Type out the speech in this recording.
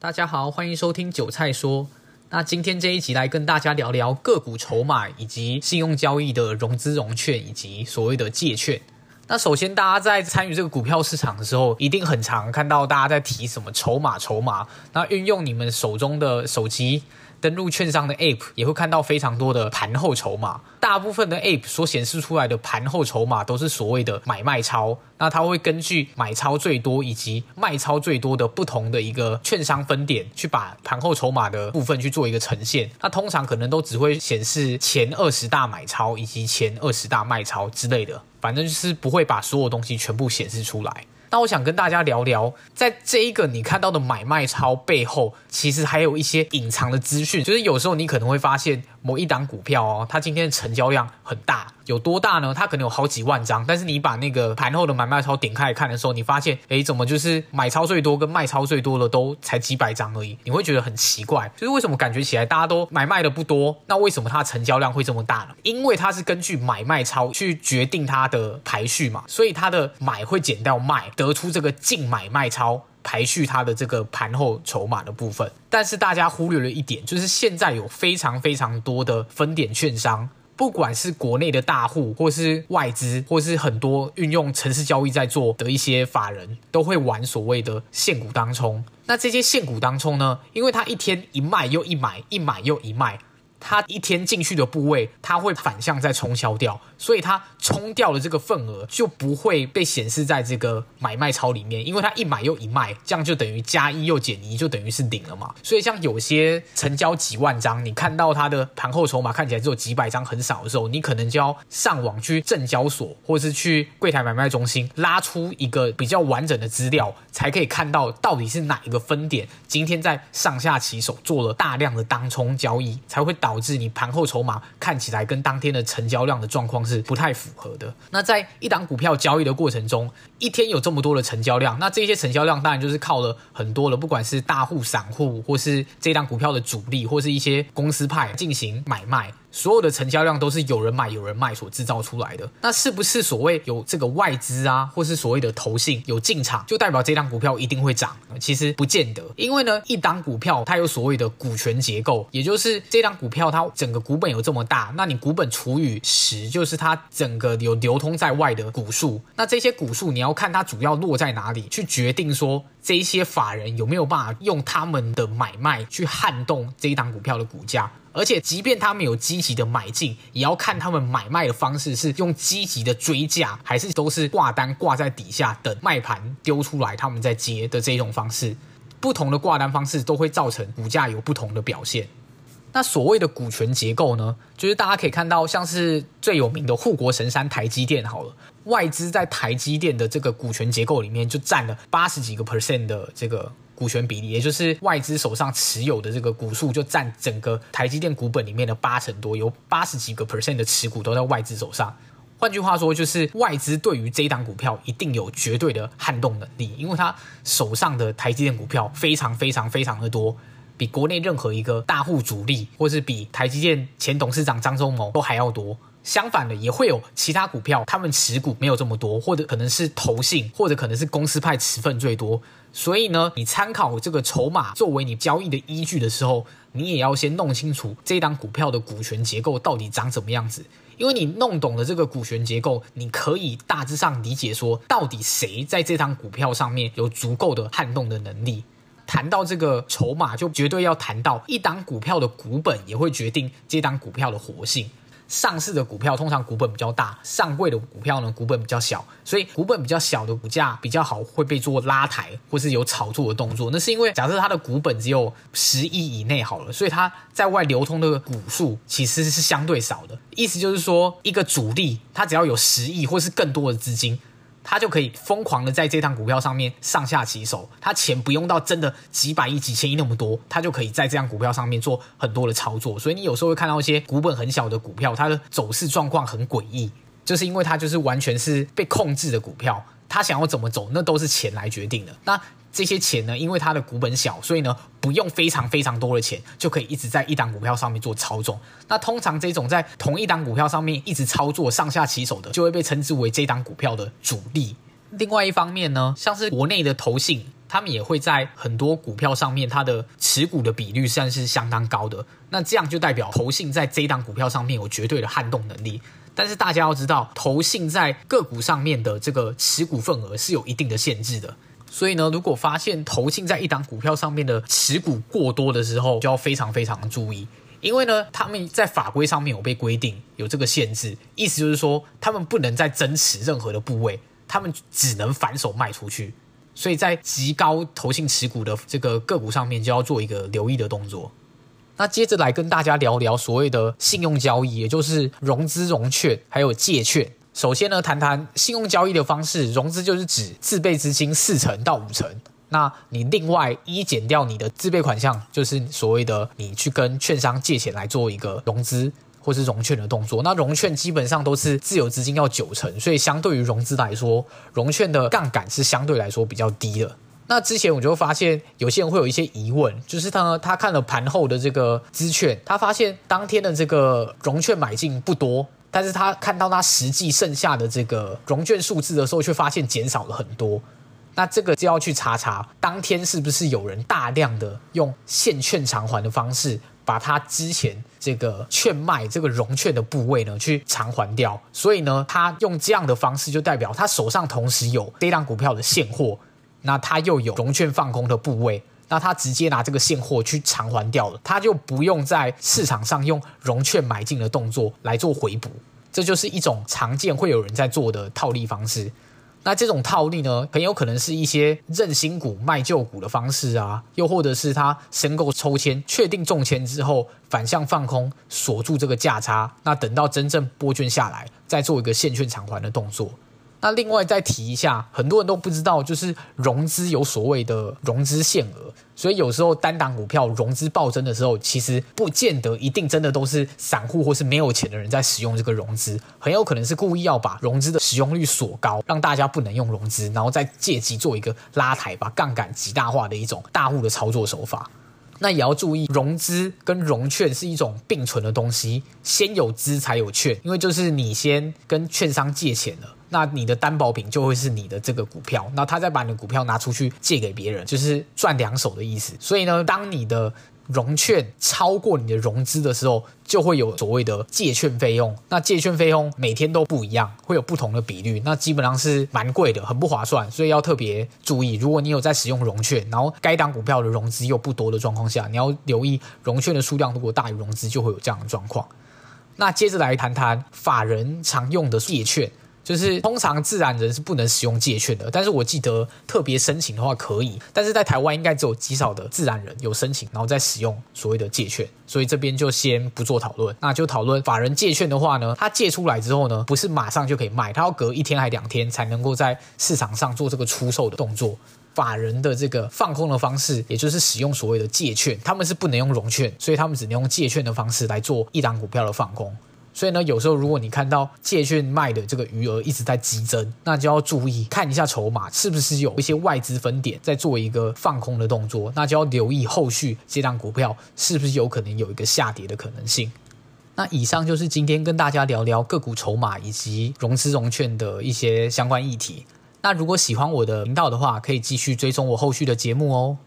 大家好，欢迎收听韭菜说。那今天这一集来跟大家聊聊个股筹码，以及信用交易的融资融券，以及所谓的借券。那首先，大家在参与这个股票市场的时候，一定很常看到大家在提什么筹码、筹码。那运用你们手中的手机。登录券商的 App 也会看到非常多的盘后筹码，大部分的 App 所显示出来的盘后筹码都是所谓的买卖超，那它会根据买超最多以及卖超最多的不同的一个券商分点，去把盘后筹码的部分去做一个呈现。那通常可能都只会显示前二十大买超以及前二十大卖超之类的，反正就是不会把所有东西全部显示出来。那我想跟大家聊聊，在这一个你看到的买卖超背后，其实还有一些隐藏的资讯，就是有时候你可能会发现。某一档股票哦，它今天的成交量很大，有多大呢？它可能有好几万张，但是你把那个盘后的买卖超点开来看的时候，你发现，诶，怎么就是买超最多跟卖超最多的都才几百张而已？你会觉得很奇怪，就是为什么感觉起来大家都买卖的不多，那为什么它成交量会这么大呢？因为它是根据买卖超去决定它的排序嘛，所以它的买会减掉卖，得出这个净买卖超。排序它的这个盘后筹码的部分，但是大家忽略了一点，就是现在有非常非常多的分点券商，不管是国内的大户，或是外资，或是很多运用城市交易在做的一些法人，都会玩所谓的现股当冲。那这些现股当冲呢，因为它一天一卖又一买，一买又一卖。它一天进去的部位，它会反向再冲销掉，所以它冲掉的这个份额就不会被显示在这个买卖超里面，因为它一买又一卖，这样就等于加一又减一，就等于是零了嘛。所以像有些成交几万张，你看到它的盘后筹码看起来只有几百张，很少的时候，你可能就要上网去证交所，或者是去柜台买卖中心拉出一个比较完整的资料，才可以看到到底是哪一个分点今天在上下棋手做了大量的当冲交易，才会导。导致你盘后筹码看起来跟当天的成交量的状况是不太符合的。那在一档股票交易的过程中，一天有这么多的成交量，那这些成交量当然就是靠了很多的，不管是大户、散户，或是这档股票的主力，或是一些公司派进行买卖。所有的成交量都是有人买有人卖所制造出来的，那是不是所谓有这个外资啊，或是所谓的投信有进场，就代表这档股票一定会涨？其实不见得，因为呢，一档股票它有所谓的股权结构，也就是这档股票它整个股本有这么大，那你股本除以十，就是它整个有流通在外的股数，那这些股数你要看它主要落在哪里，去决定说这一些法人有没有办法用他们的买卖去撼动这一档股票的股价。而且，即便他们有积极的买进，也要看他们买卖的方式是用积极的追价，还是都是挂单挂在底下等卖盘丢出来，他们再接的这种方式。不同的挂单方式都会造成股价有不同的表现。那所谓的股权结构呢，就是大家可以看到，像是最有名的护国神山台积电，好了，外资在台积电的这个股权结构里面就占了八十几个 percent 的这个。股权比例，也就是外资手上持有的这个股数，就占整个台积电股本里面的八成多，有八十几个 percent 的持股都在外资手上。换句话说，就是外资对于这一档股票一定有绝对的撼动能力，因为他手上的台积电股票非常非常非常的多，比国内任何一个大户主力，或是比台积电前董事长张忠谋都还要多。相反的，也会有其他股票，他们持股没有这么多，或者可能是投信，或者可能是公司派持份最多。所以呢，你参考这个筹码作为你交易的依据的时候，你也要先弄清楚这档股票的股权结构到底长什么样子。因为你弄懂了这个股权结构，你可以大致上理解说，到底谁在这档股票上面有足够的撼动的能力。谈到这个筹码，就绝对要谈到一档股票的股本，也会决定这档股票的活性。上市的股票通常股本比较大，上柜的股票呢，股本比较小，所以股本比较小的股价比较好会被做拉抬或是有炒作的动作。那是因为假设它的股本只有十亿以内好了，所以它在外流通的股数其实是相对少的。意思就是说，一个主力它只要有十亿或是更多的资金。他就可以疯狂的在这趟股票上面上下其手，他钱不用到真的几百亿、几千亿那么多，他就可以在这趟股票上面做很多的操作。所以你有时候会看到一些股本很小的股票，它的走势状况很诡异，就是因为它就是完全是被控制的股票，他想要怎么走，那都是钱来决定的。那这些钱呢，因为它的股本小，所以呢，不用非常非常多的钱，就可以一直在一档股票上面做操纵。那通常这种在同一档股票上面一直操作上下其手的，就会被称之为这档股票的主力。另外一方面呢，像是国内的投信，他们也会在很多股票上面，它的持股的比率算是相当高的。那这样就代表投信在这档股票上面有绝对的撼动能力。但是大家要知道，投信在个股上面的这个持股份额是有一定的限制的。所以呢，如果发现投信在一档股票上面的持股过多的时候，就要非常非常注意。因为呢，他们在法规上面有被规定有这个限制，意思就是说，他们不能再增持任何的部位，他们只能反手卖出去。所以在极高投信持股的这个个股上面，就要做一个留意的动作。那接着来跟大家聊聊所谓的信用交易，也就是融资融券还有借券。首先呢，谈谈信用交易的方式，融资就是指自备资金四成到五成，那你另外一减掉你的自备款项，就是所谓的你去跟券商借钱来做一个融资。或是融券的动作，那融券基本上都是自有资金要九成，所以相对于融资来说，融券的杠杆是相对来说比较低的。那之前我就发现有些人会有一些疑问，就是他他看了盘后的这个资券，他发现当天的这个融券买进不多，但是他看到他实际剩下的这个融券数字的时候，却发现减少了很多。那这个就要去查查，当天是不是有人大量的用现券偿还的方式，把他之前这个券卖这个融券的部位呢，去偿还掉，所以呢，他用这样的方式就代表他手上同时有这档股票的现货，那他又有融券放空的部位，那他直接拿这个现货去偿还掉了，他就不用在市场上用融券买进的动作来做回补，这就是一种常见会有人在做的套利方式。那这种套利呢，很有可能是一些认新股卖旧股的方式啊，又或者是他申购抽签，确定中签之后反向放空，锁住这个价差，那等到真正波券下来，再做一个现券偿还的动作。那另外再提一下，很多人都不知道，就是融资有所谓的融资限额，所以有时候单档股票融资暴增的时候，其实不见得一定真的都是散户或是没有钱的人在使用这个融资，很有可能是故意要把融资的使用率锁高，让大家不能用融资，然后再借机做一个拉抬，把杠杆极大化的一种大户的操作手法。那也要注意，融资跟融券是一种并存的东西，先有资才有券，因为就是你先跟券商借钱了。那你的担保品就会是你的这个股票，那他再把你的股票拿出去借给别人，就是赚两手的意思。所以呢，当你的融券超过你的融资的时候，就会有所谓的借券费用。那借券费用每天都不一样，会有不同的比率，那基本上是蛮贵的，很不划算。所以要特别注意，如果你有在使用融券，然后该档股票的融资又不多的状况下，你要留意融券的数量如果大于融资，就会有这样的状况。那接着来谈谈法人常用的借券。就是通常自然人是不能使用借券的，但是我记得特别申请的话可以，但是在台湾应该只有极少的自然人有申请，然后再使用所谓的借券，所以这边就先不做讨论，那就讨论法人借券的话呢，他借出来之后呢，不是马上就可以卖，他要隔一天还两天才能够在市场上做这个出售的动作。法人的这个放空的方式，也就是使用所谓的借券，他们是不能用融券，所以他们只能用借券的方式来做一档股票的放空。所以呢，有时候如果你看到借券卖的这个余额一直在激增，那就要注意看一下筹码是不是有一些外资分点在做一个放空的动作，那就要留意后续这档股票是不是有可能有一个下跌的可能性。那以上就是今天跟大家聊聊个股筹码以及融资融券的一些相关议题。那如果喜欢我的频道的话，可以继续追踪我后续的节目哦。